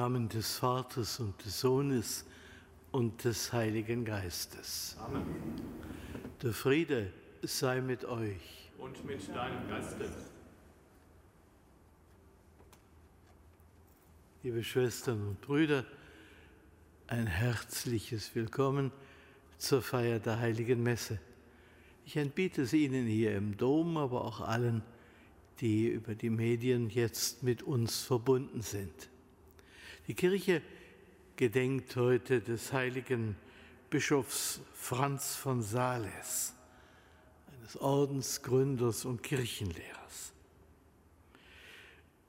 Namen des Vaters und des Sohnes und des Heiligen Geistes. Amen. Der Friede sei mit euch. Und mit deinem Geiste. Liebe Schwestern und Brüder, ein herzliches Willkommen zur Feier der Heiligen Messe. Ich entbiete es Ihnen hier im Dom, aber auch allen, die über die Medien jetzt mit uns verbunden sind. Die Kirche gedenkt heute des heiligen Bischofs Franz von Sales, eines Ordensgründers und Kirchenlehrers.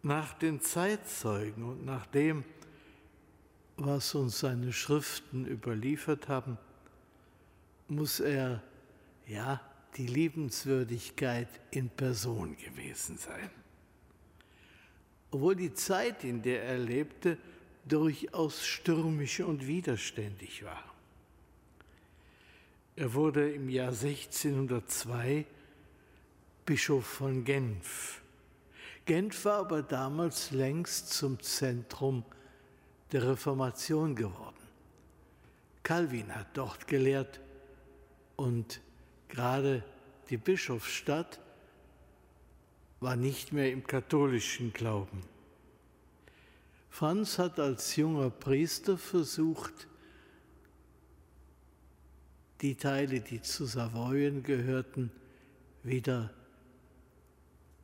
Nach den Zeitzeugen und nach dem, was uns seine Schriften überliefert haben, muss er ja die Liebenswürdigkeit in Person gewesen sein. Obwohl die Zeit, in der er lebte, durchaus stürmisch und widerständig war. Er wurde im Jahr 1602 Bischof von Genf. Genf war aber damals längst zum Zentrum der Reformation geworden. Calvin hat dort gelehrt und gerade die Bischofsstadt war nicht mehr im katholischen Glauben. Franz hat als junger Priester versucht, die Teile, die zu Savoyen gehörten, wieder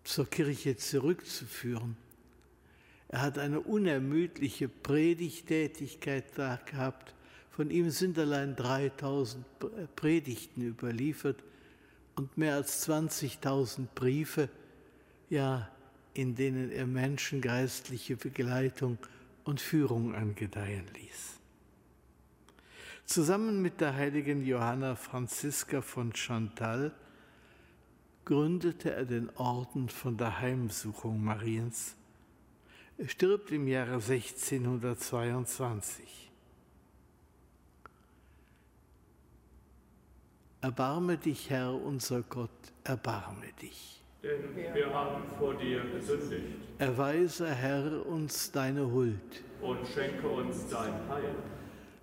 zur Kirche zurückzuführen. Er hat eine unermüdliche Predigtätigkeit da gehabt. Von ihm sind allein 3000 Predigten überliefert und mehr als 20.000 Briefe. Ja, in denen er Menschen geistliche Begleitung und Führung angedeihen ließ. Zusammen mit der heiligen Johanna Franziska von Chantal gründete er den Orden von der Heimsuchung Mariens. Er stirbt im Jahre 1622. Erbarme dich, Herr unser Gott, erbarme dich denn wir haben vor dir gesündigt. Erweise, Herr, uns deine Huld. Und schenke uns dein Heil.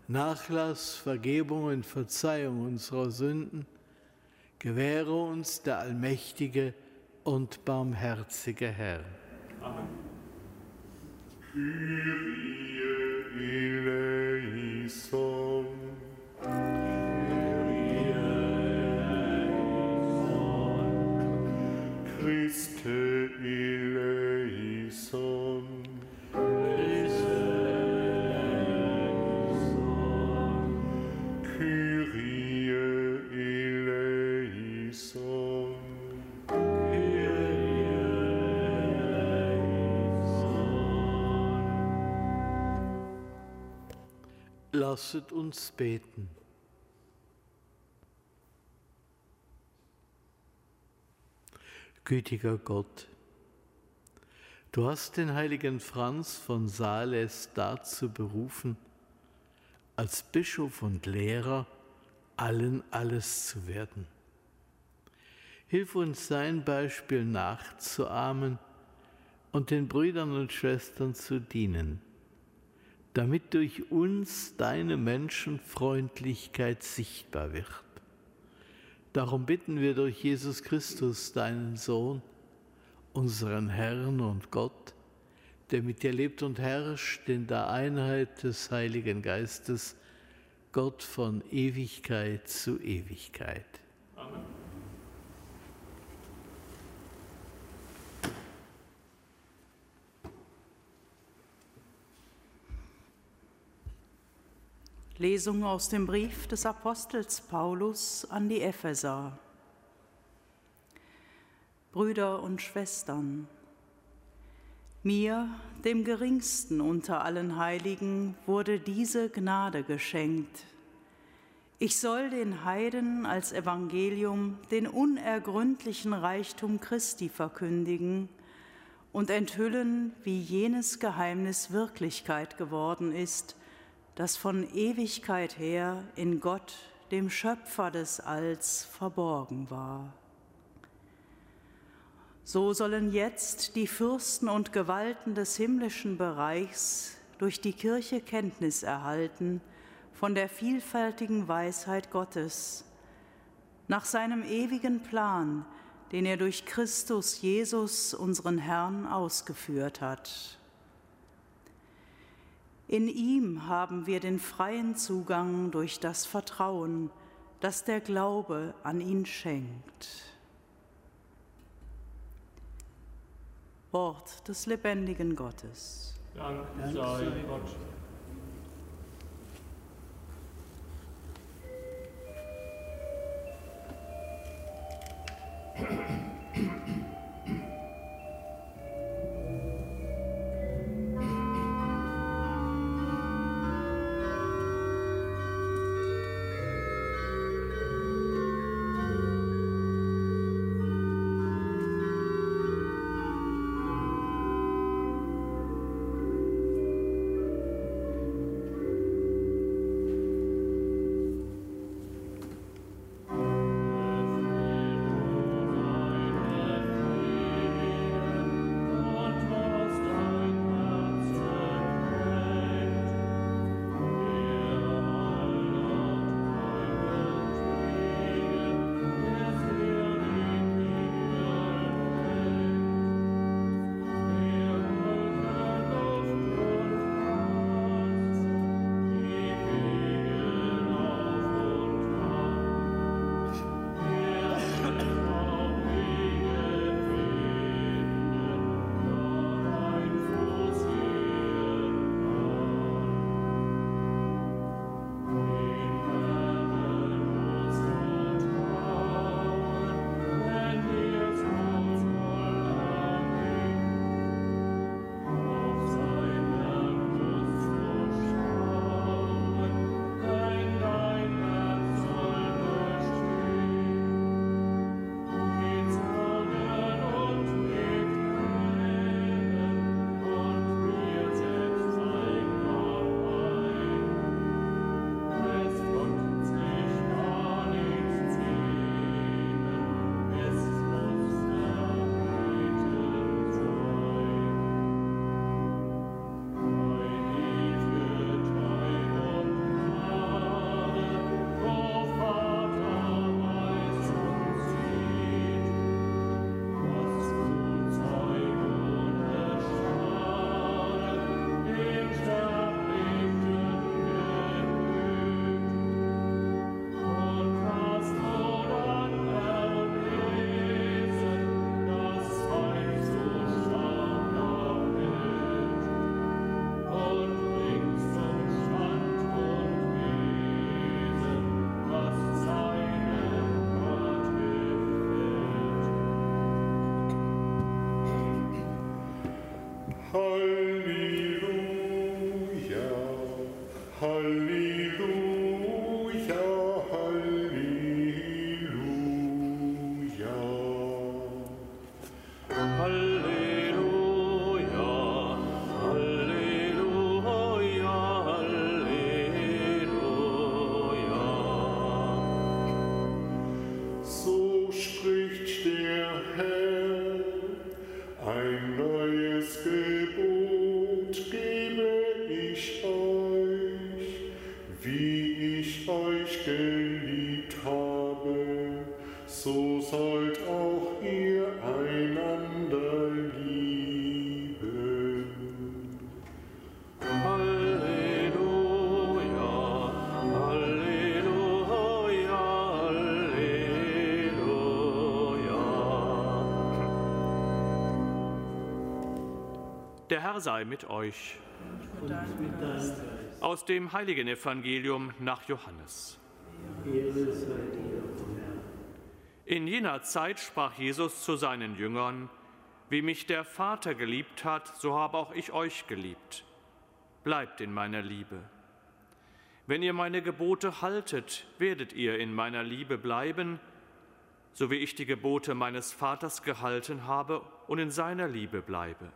Nachlass, Vergebung und Verzeihung unserer Sünden, gewähre uns der allmächtige und barmherzige Herr. Amen. Kyrie eleison. Christe eleison. Kyrie eleison. Lasset uns beten. Gütiger Gott, du hast den heiligen Franz von Sales dazu berufen, als Bischof und Lehrer allen alles zu werden. Hilf uns sein Beispiel nachzuahmen und den Brüdern und Schwestern zu dienen, damit durch uns deine Menschenfreundlichkeit sichtbar wird. Darum bitten wir durch Jesus Christus, deinen Sohn, unseren Herrn und Gott, der mit dir lebt und herrscht in der Einheit des Heiligen Geistes, Gott von Ewigkeit zu Ewigkeit. Amen. Lesung aus dem Brief des Apostels Paulus an die Epheser. Brüder und Schwestern, mir, dem geringsten unter allen Heiligen, wurde diese Gnade geschenkt. Ich soll den Heiden als Evangelium den unergründlichen Reichtum Christi verkündigen und enthüllen, wie jenes Geheimnis Wirklichkeit geworden ist, das von Ewigkeit her in Gott, dem Schöpfer des Alls, verborgen war. So sollen jetzt die Fürsten und Gewalten des himmlischen Bereichs durch die Kirche Kenntnis erhalten von der vielfältigen Weisheit Gottes, nach seinem ewigen Plan, den er durch Christus Jesus, unseren Herrn, ausgeführt hat. In ihm haben wir den freien Zugang durch das Vertrauen, das der Glaube an ihn schenkt. Wort des lebendigen Gottes. Dank sei Gott. Der Herr sei mit euch. Aus dem heiligen Evangelium nach Johannes. In jener Zeit sprach Jesus zu seinen Jüngern, wie mich der Vater geliebt hat, so habe auch ich euch geliebt. Bleibt in meiner Liebe. Wenn ihr meine Gebote haltet, werdet ihr in meiner Liebe bleiben, so wie ich die Gebote meines Vaters gehalten habe und in seiner Liebe bleibe.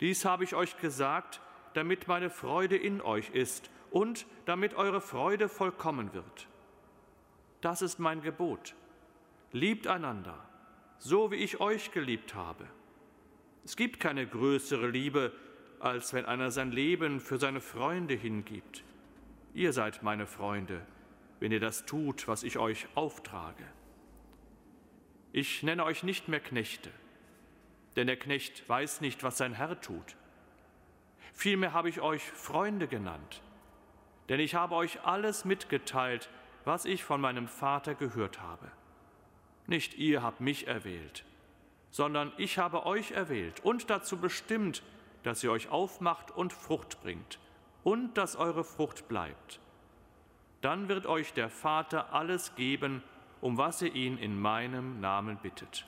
Dies habe ich euch gesagt, damit meine Freude in euch ist und damit eure Freude vollkommen wird. Das ist mein Gebot. Liebt einander, so wie ich euch geliebt habe. Es gibt keine größere Liebe, als wenn einer sein Leben für seine Freunde hingibt. Ihr seid meine Freunde, wenn ihr das tut, was ich euch auftrage. Ich nenne euch nicht mehr Knechte, denn der Knecht weiß nicht, was sein Herr tut. Vielmehr habe ich euch Freunde genannt, denn ich habe euch alles mitgeteilt, was ich von meinem Vater gehört habe. Nicht ihr habt mich erwählt, sondern ich habe euch erwählt und dazu bestimmt, dass ihr euch aufmacht und Frucht bringt und dass eure Frucht bleibt. Dann wird euch der Vater alles geben, um was ihr ihn in meinem Namen bittet.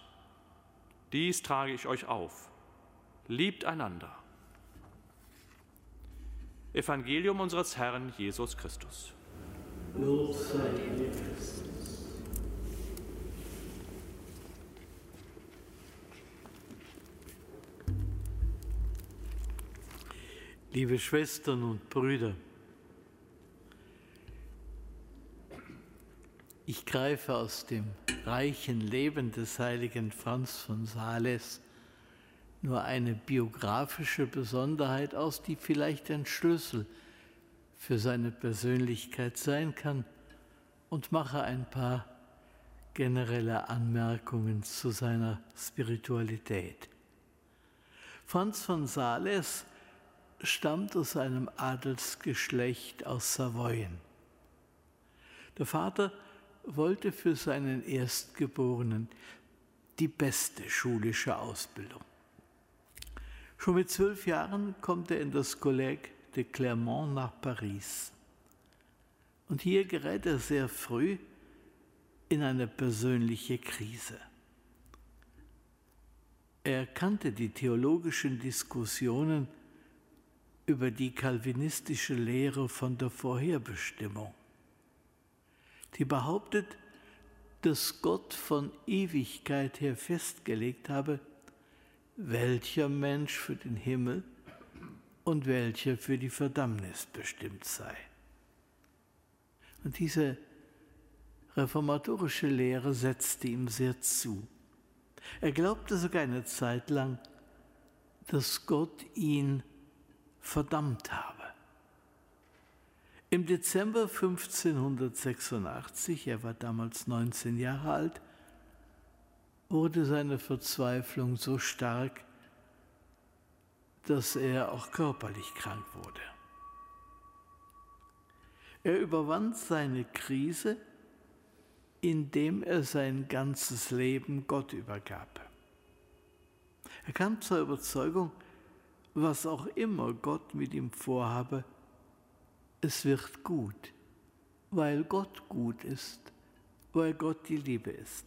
Dies trage ich euch auf. Liebt einander. Evangelium unseres Herrn Jesus Christus. Lob sei dir, Christus. Liebe Schwestern und Brüder, ich greife aus dem reichen Leben des heiligen Franz von Sales nur eine biografische Besonderheit aus, die vielleicht ein Schlüssel für seine Persönlichkeit sein kann und mache ein paar generelle Anmerkungen zu seiner Spiritualität. Franz von Sales stammt aus einem Adelsgeschlecht aus Savoyen. Der Vater wollte für seinen Erstgeborenen die beste schulische Ausbildung. Schon mit zwölf Jahren kommt er in das Collège de Clermont nach Paris. Und hier gerät er sehr früh in eine persönliche Krise. Er kannte die theologischen Diskussionen über die kalvinistische Lehre von der Vorherbestimmung, die behauptet, dass Gott von Ewigkeit her festgelegt habe, welcher Mensch für den Himmel und welcher für die Verdammnis bestimmt sei. Und diese reformatorische Lehre setzte ihm sehr zu. Er glaubte sogar eine Zeit lang, dass Gott ihn verdammt habe. Im Dezember 1586, er war damals 19 Jahre alt, wurde seine Verzweiflung so stark, dass er auch körperlich krank wurde. Er überwand seine Krise, indem er sein ganzes Leben Gott übergab. Er kam zur Überzeugung, was auch immer Gott mit ihm vorhabe, es wird gut, weil Gott gut ist, weil Gott die Liebe ist.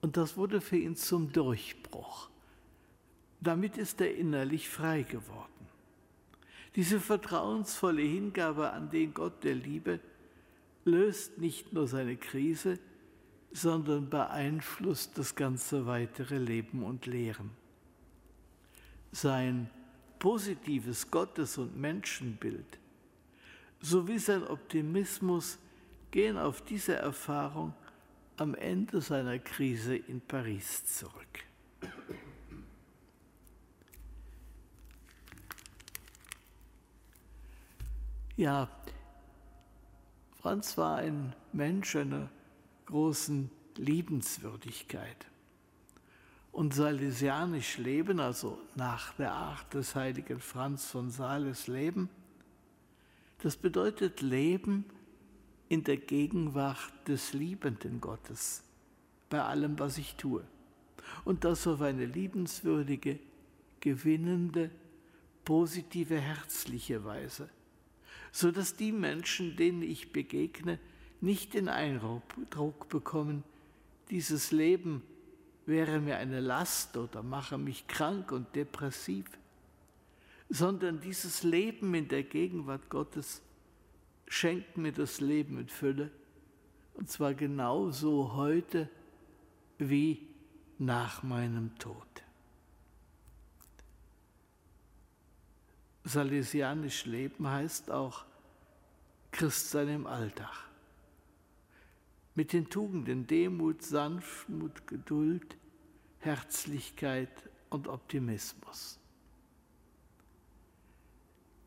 Und das wurde für ihn zum Durchbruch. Damit ist er innerlich frei geworden. Diese vertrauensvolle Hingabe an den Gott der Liebe löst nicht nur seine Krise, sondern beeinflusst das ganze weitere Leben und Lehren sein positives Gottes- und Menschenbild sowie sein Optimismus gehen auf diese Erfahrung am Ende seiner Krise in Paris zurück. Ja, Franz war ein Mensch einer großen Liebenswürdigkeit und salesianisch leben, also nach der Art des heiligen Franz von Sales leben, das bedeutet Leben in der Gegenwart des liebenden Gottes bei allem, was ich tue. Und das auf eine liebenswürdige, gewinnende, positive, herzliche Weise, so dass die Menschen, denen ich begegne, nicht den Eindruck bekommen, dieses Leben wäre mir eine Last oder mache mich krank und depressiv, sondern dieses Leben in der Gegenwart Gottes schenkt mir das Leben in Fülle, und zwar genauso heute wie nach meinem Tod. Salesianisch Leben heißt auch Christsein im Alltag mit den Tugenden Demut, Sanftmut, Geduld, Herzlichkeit und Optimismus.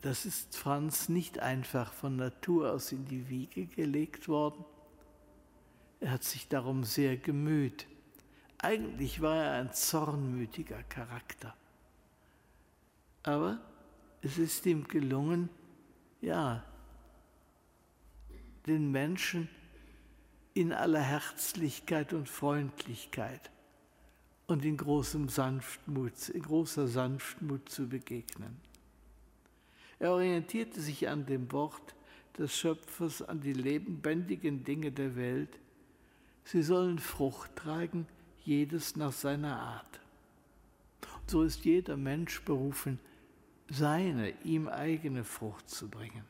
das ist Franz nicht einfach von Natur aus in die Wiege gelegt worden. Er hat sich darum sehr gemüht. Eigentlich war er ein zornmütiger Charakter. Aber es ist ihm gelungen, ja, den Menschen in aller Herzlichkeit und Freundlichkeit und in großem Sanftmut, in großer Sanftmut zu begegnen. Er orientierte sich an dem Wort des Schöpfers, an die lebendigen Dinge der Welt. Sie sollen Frucht tragen, jedes nach seiner Art. Und so ist jeder Mensch berufen, seine, ihm eigene Frucht zu bringen.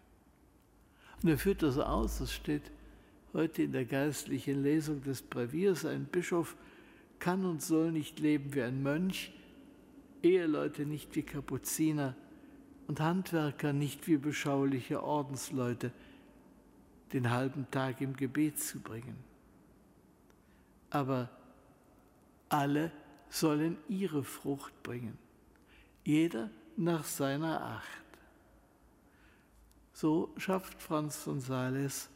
Und er führt das aus, es steht heute in der geistlichen Lesung des Breviers, ein Bischof kann und soll nicht leben wie ein Mönch, Eheleute nicht wie Kapuziner, und Handwerker nicht wie beschauliche Ordensleute den halben Tag im Gebet zu bringen. Aber alle sollen ihre Frucht bringen, jeder nach seiner Acht. So schafft Franz von Sales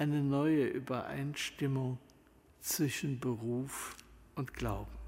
eine neue Übereinstimmung zwischen Beruf und Glauben.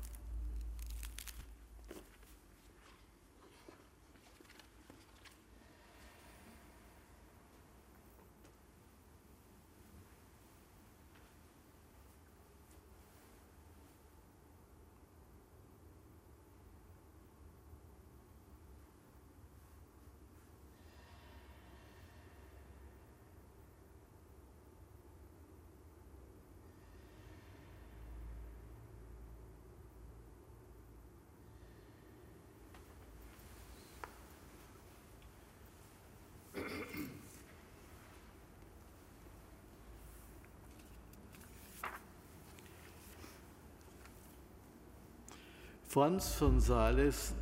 Franz von Sales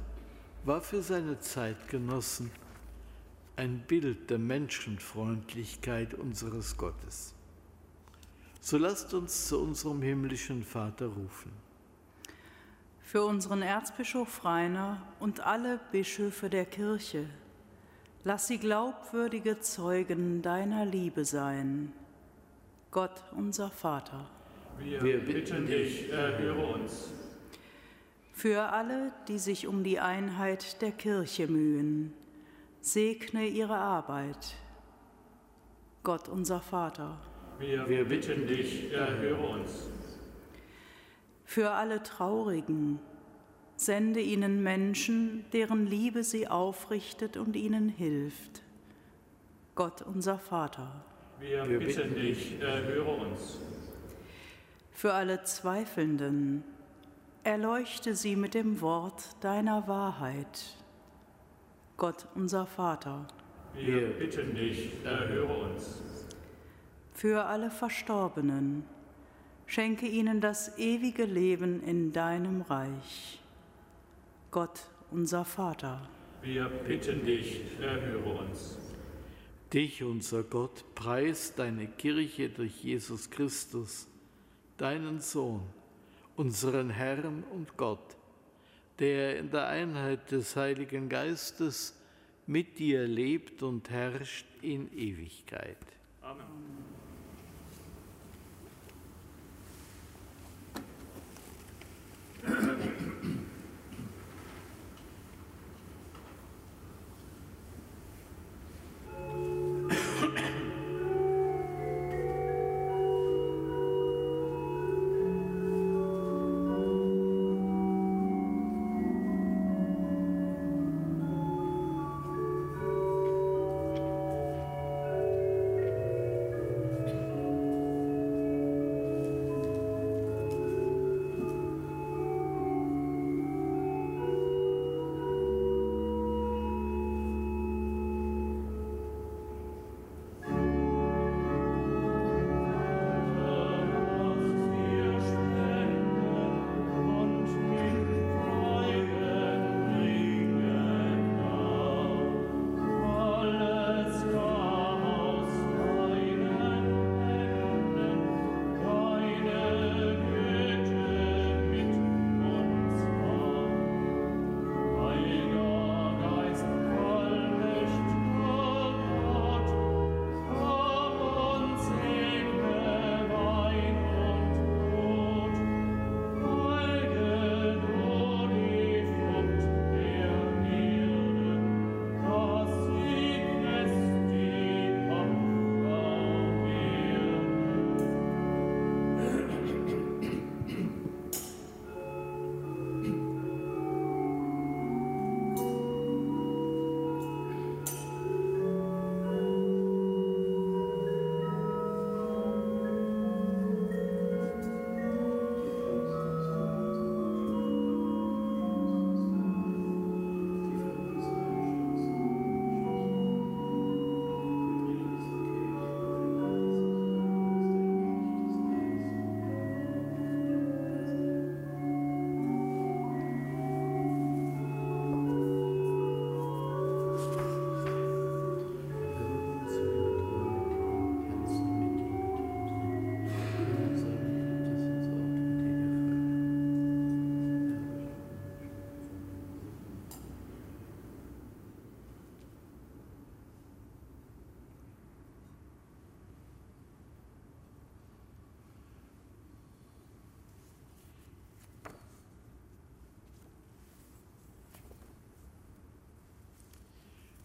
war für seine Zeitgenossen ein Bild der Menschenfreundlichkeit unseres Gottes. So lasst uns zu unserem himmlischen Vater rufen. Für unseren Erzbischof Rainer und alle Bischöfe der Kirche, lass sie glaubwürdige Zeugen deiner Liebe sein. Gott, unser Vater. Wir, Wir bitten dich, erhöre uns für alle, die sich um die Einheit der Kirche mühen. Segne ihre Arbeit. Gott unser Vater. Wir, wir bitten dich, erhöre uns. Für alle Traurigen, sende ihnen Menschen, deren Liebe sie aufrichtet und ihnen hilft. Gott unser Vater. Wir, wir bitten dich, erhöre uns. Für alle Zweifelnden, Erleuchte sie mit dem Wort deiner Wahrheit. Gott unser Vater. Wir bitten dich, erhöre uns. Für alle Verstorbenen, schenke ihnen das ewige Leben in deinem Reich. Gott unser Vater. Wir bitten dich, erhöre uns. Dich, unser Gott, preist deine Kirche durch Jesus Christus, deinen Sohn unseren Herrn und Gott, der in der Einheit des Heiligen Geistes mit dir lebt und herrscht in Ewigkeit. Amen.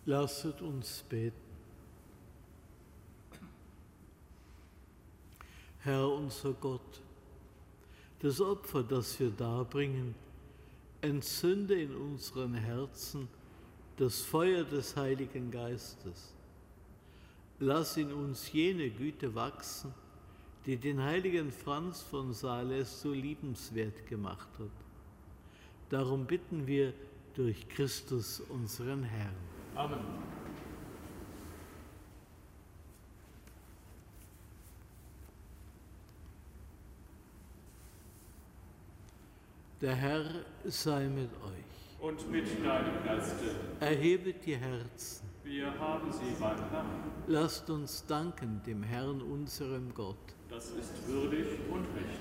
Lasset uns beten. Herr unser Gott, das Opfer, das wir darbringen, entzünde in unseren Herzen das Feuer des Heiligen Geistes. Lass in uns jene Güte wachsen, die den heiligen Franz von Sales so liebenswert gemacht hat. Darum bitten wir durch Christus unseren Herrn. Amen. Der Herr sei mit euch. Und mit deinem Geiste. Erhebet die Herzen. Wir haben sie beim Herrn. Lasst uns danken dem Herrn, unserem Gott. Das ist würdig und recht.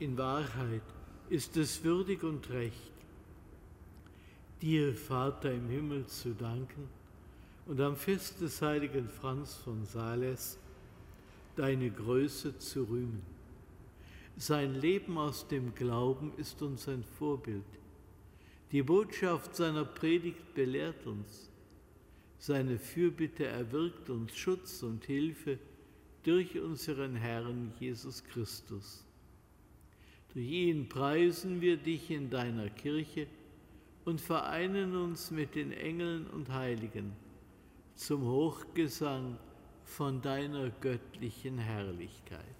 In Wahrheit ist es würdig und recht, dir, Vater im Himmel, zu danken und am Fest des heiligen Franz von Sales deine Größe zu rühmen. Sein Leben aus dem Glauben ist uns ein Vorbild. Die Botschaft seiner Predigt belehrt uns. Seine Fürbitte erwirkt uns Schutz und Hilfe durch unseren Herrn Jesus Christus. Durch ihn preisen wir dich in deiner Kirche und vereinen uns mit den Engeln und Heiligen zum Hochgesang von deiner göttlichen Herrlichkeit.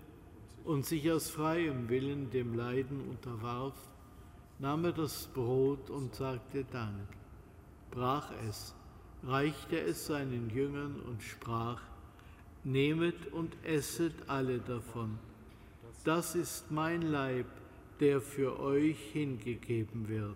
und sich aus freiem Willen dem Leiden unterwarf, nahm er das Brot und sagte Dank, brach es, reichte es seinen Jüngern und sprach, Nehmet und esset alle davon. Das ist mein Leib, der für euch hingegeben wird.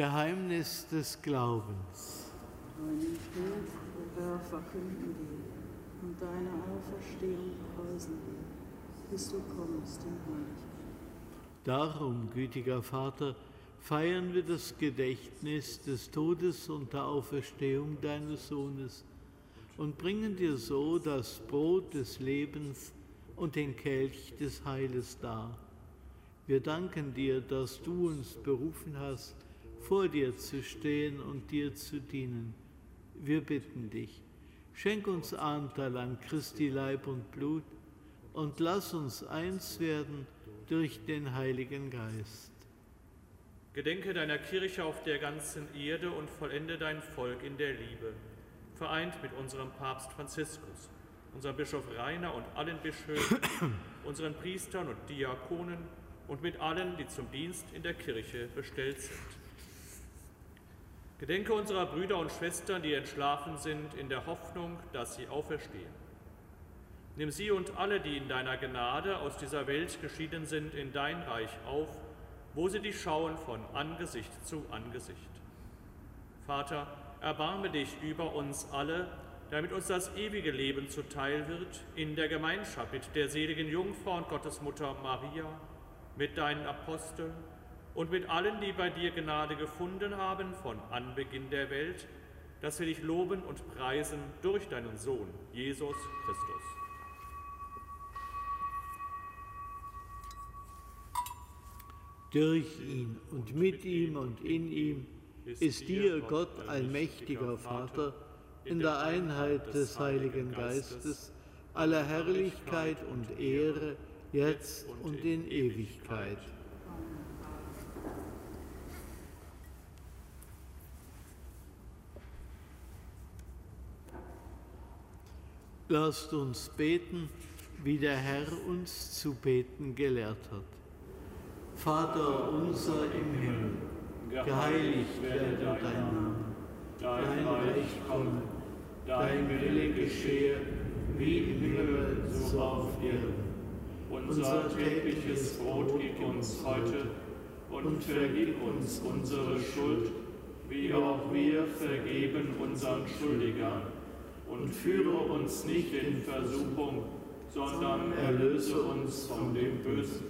Geheimnis des Glaubens. Deinen Tod, o Herr, verkünden wir und deine Auferstehung preisen wir, bis du kommst in Herrlichkeit. Darum, gütiger Vater, feiern wir das Gedächtnis des Todes und der Auferstehung deines Sohnes und bringen dir so das Brot des Lebens und den Kelch des Heiles dar. Wir danken dir, dass du uns berufen hast, vor dir zu stehen und dir zu dienen. Wir bitten dich, schenk uns Anteil an Christi Leib und Blut und lass uns eins werden durch den Heiligen Geist. Gedenke deiner Kirche auf der ganzen Erde und vollende dein Volk in der Liebe vereint mit unserem Papst Franziskus, unserem Bischof Rainer und allen Bischöfen, unseren Priestern und Diakonen und mit allen, die zum Dienst in der Kirche bestellt sind. Gedenke unserer Brüder und Schwestern, die entschlafen sind, in der Hoffnung, dass sie auferstehen. Nimm sie und alle, die in deiner Gnade aus dieser Welt geschieden sind, in dein Reich auf, wo sie dich schauen von Angesicht zu Angesicht. Vater, erbarme dich über uns alle, damit uns das ewige Leben zuteil wird, in der Gemeinschaft mit der seligen Jungfrau und Gottesmutter Maria, mit deinen Aposteln und mit allen, die bei dir Gnade gefunden haben von Anbeginn der Welt, dass wir dich loben und preisen durch deinen Sohn, Jesus Christus. Durch ihn und mit ihm und in ihm ist dir, Gott, allmächtiger Vater, in der Einheit des Heiligen Geistes, aller Herrlichkeit und Ehre, jetzt und in Ewigkeit. Lasst uns beten, wie der Herr uns zu beten gelehrt hat. Vater unser im Himmel, geheiligt werde dein Name, dein Reich komme, dein Wille geschehe, wie im Himmel, so auf Erden. Unser tägliches Brot gib uns heute und vergib uns unsere Schuld, wie auch wir vergeben unseren Schuldigern. Und führe uns nicht in Versuchung, sondern erlöse uns von dem Bösen.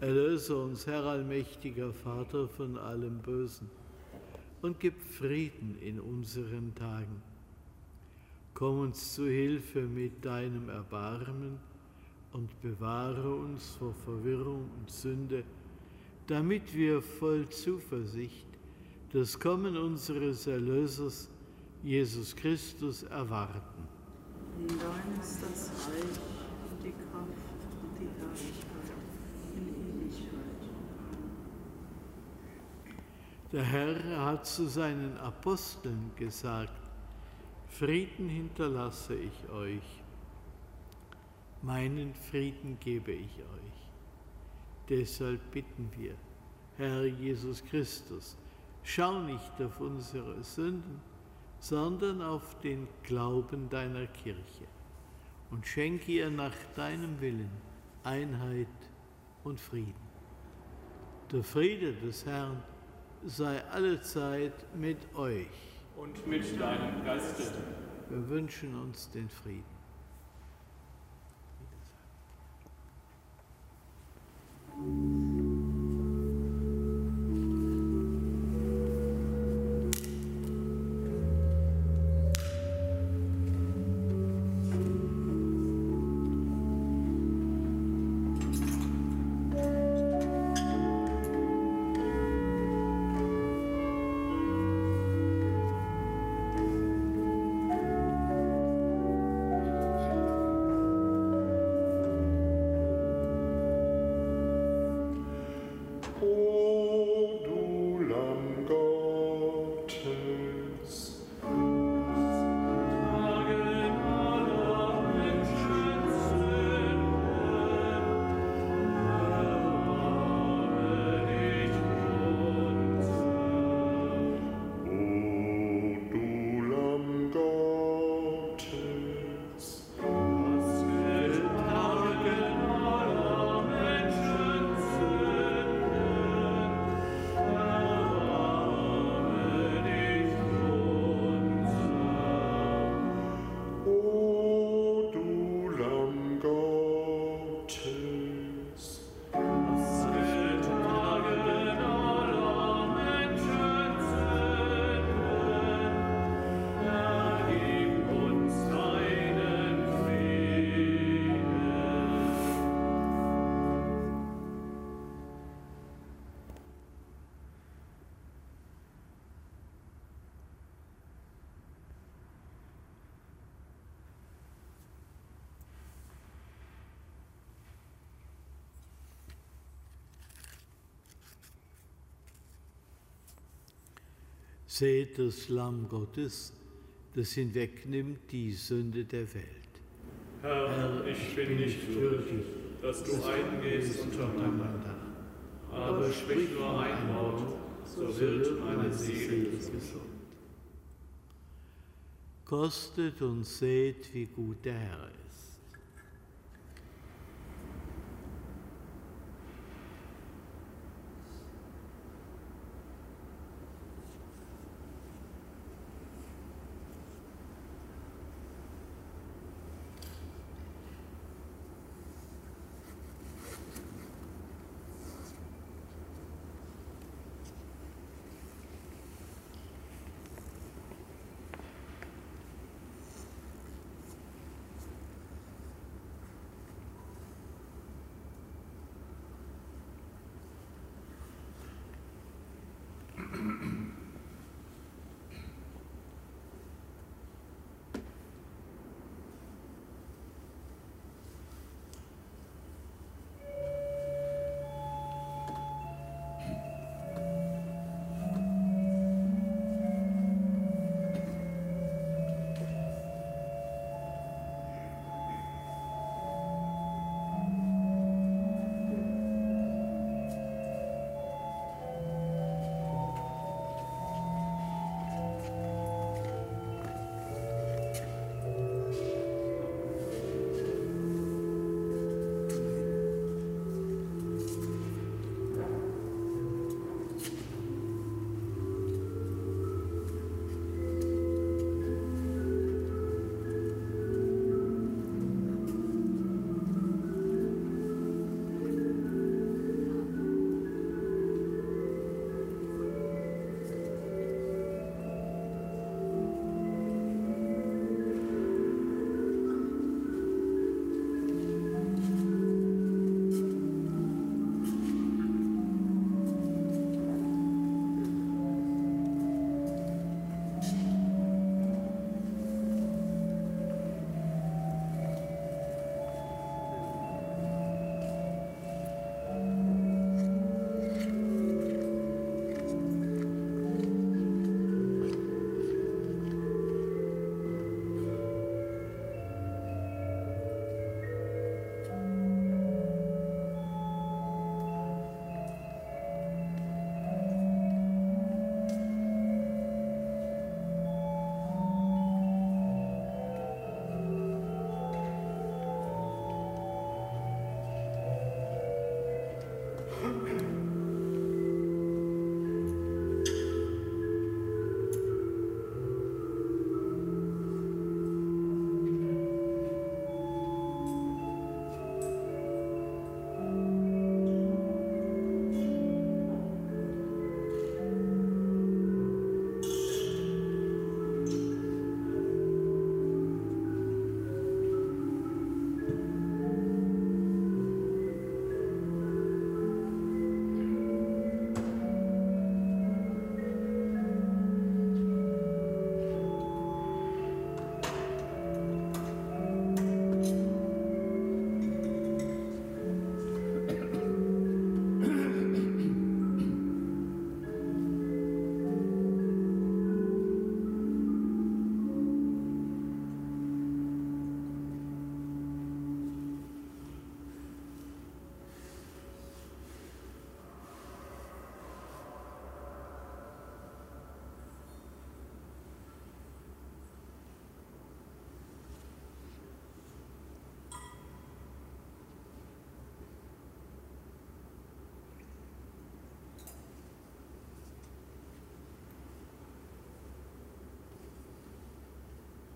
Erlöse uns, Herr allmächtiger Vater, von allem Bösen und gib Frieden in unseren Tagen. Komm uns zu Hilfe mit deinem Erbarmen und bewahre uns vor Verwirrung und Sünde, damit wir voll Zuversicht das Kommen unseres Erlösers, Jesus Christus, erwarten. Dein ist das Reich und die Kraft und die Herrlichkeit Der Herr hat zu seinen Aposteln gesagt, Frieden hinterlasse ich euch, meinen Frieden gebe ich euch. Deshalb bitten wir, Herr Jesus Christus, schau nicht auf unsere Sünden, sondern auf den Glauben deiner Kirche und schenke ihr nach deinem Willen Einheit und Frieden. Der Friede des Herrn sei allezeit mit euch und mit deinem Geiste. Wir wünschen uns den Frieden. Seht das Lamm Gottes, das hinwegnimmt die Sünde der Welt. Herr, ich bin nicht würdig, dass du eingehst unter mein Dach, aber sprich nur ein Wort, so wird meine Seele gesund. Kostet und seht, wie gut der Herr ist.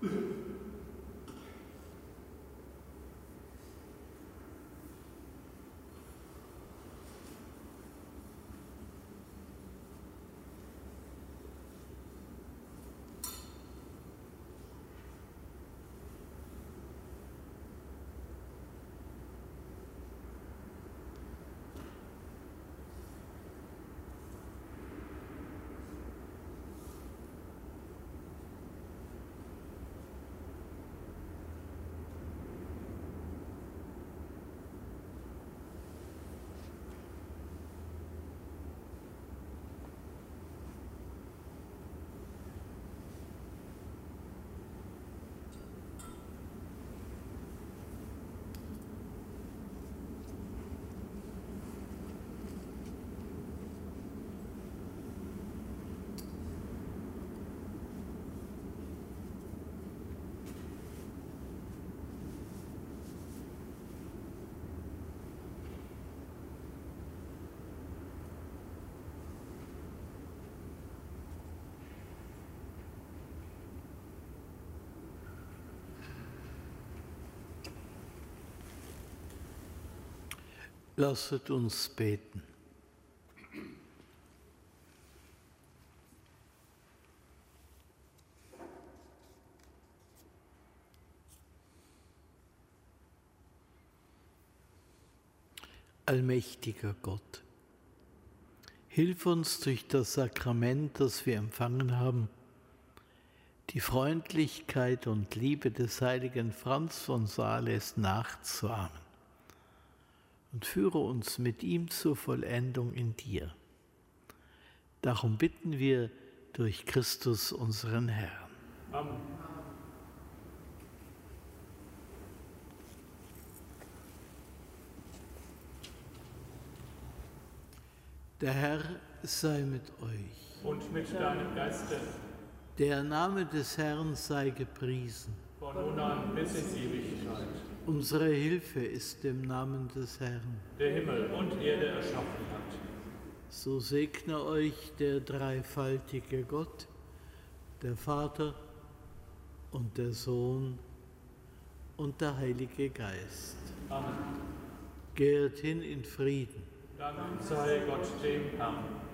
Thank you. Lasset uns beten. Allmächtiger Gott, hilf uns durch das Sakrament, das wir empfangen haben, die Freundlichkeit und Liebe des heiligen Franz von Sales nachzuahmen und führe uns mit ihm zur Vollendung in dir. Darum bitten wir durch Christus unseren Herrn. Amen. Der Herr sei mit euch. Und mit deinem Geiste. Der Name des Herrn sei gepriesen. Von nun an bis in Ewigkeit. Unsere Hilfe ist im Namen des Herrn. Der Himmel und Erde erschaffen hat. So segne euch der dreifaltige Gott, der Vater und der Sohn und der Heilige Geist. Amen. Gehrt hin in Frieden. Dank sei Gott dem Herrn.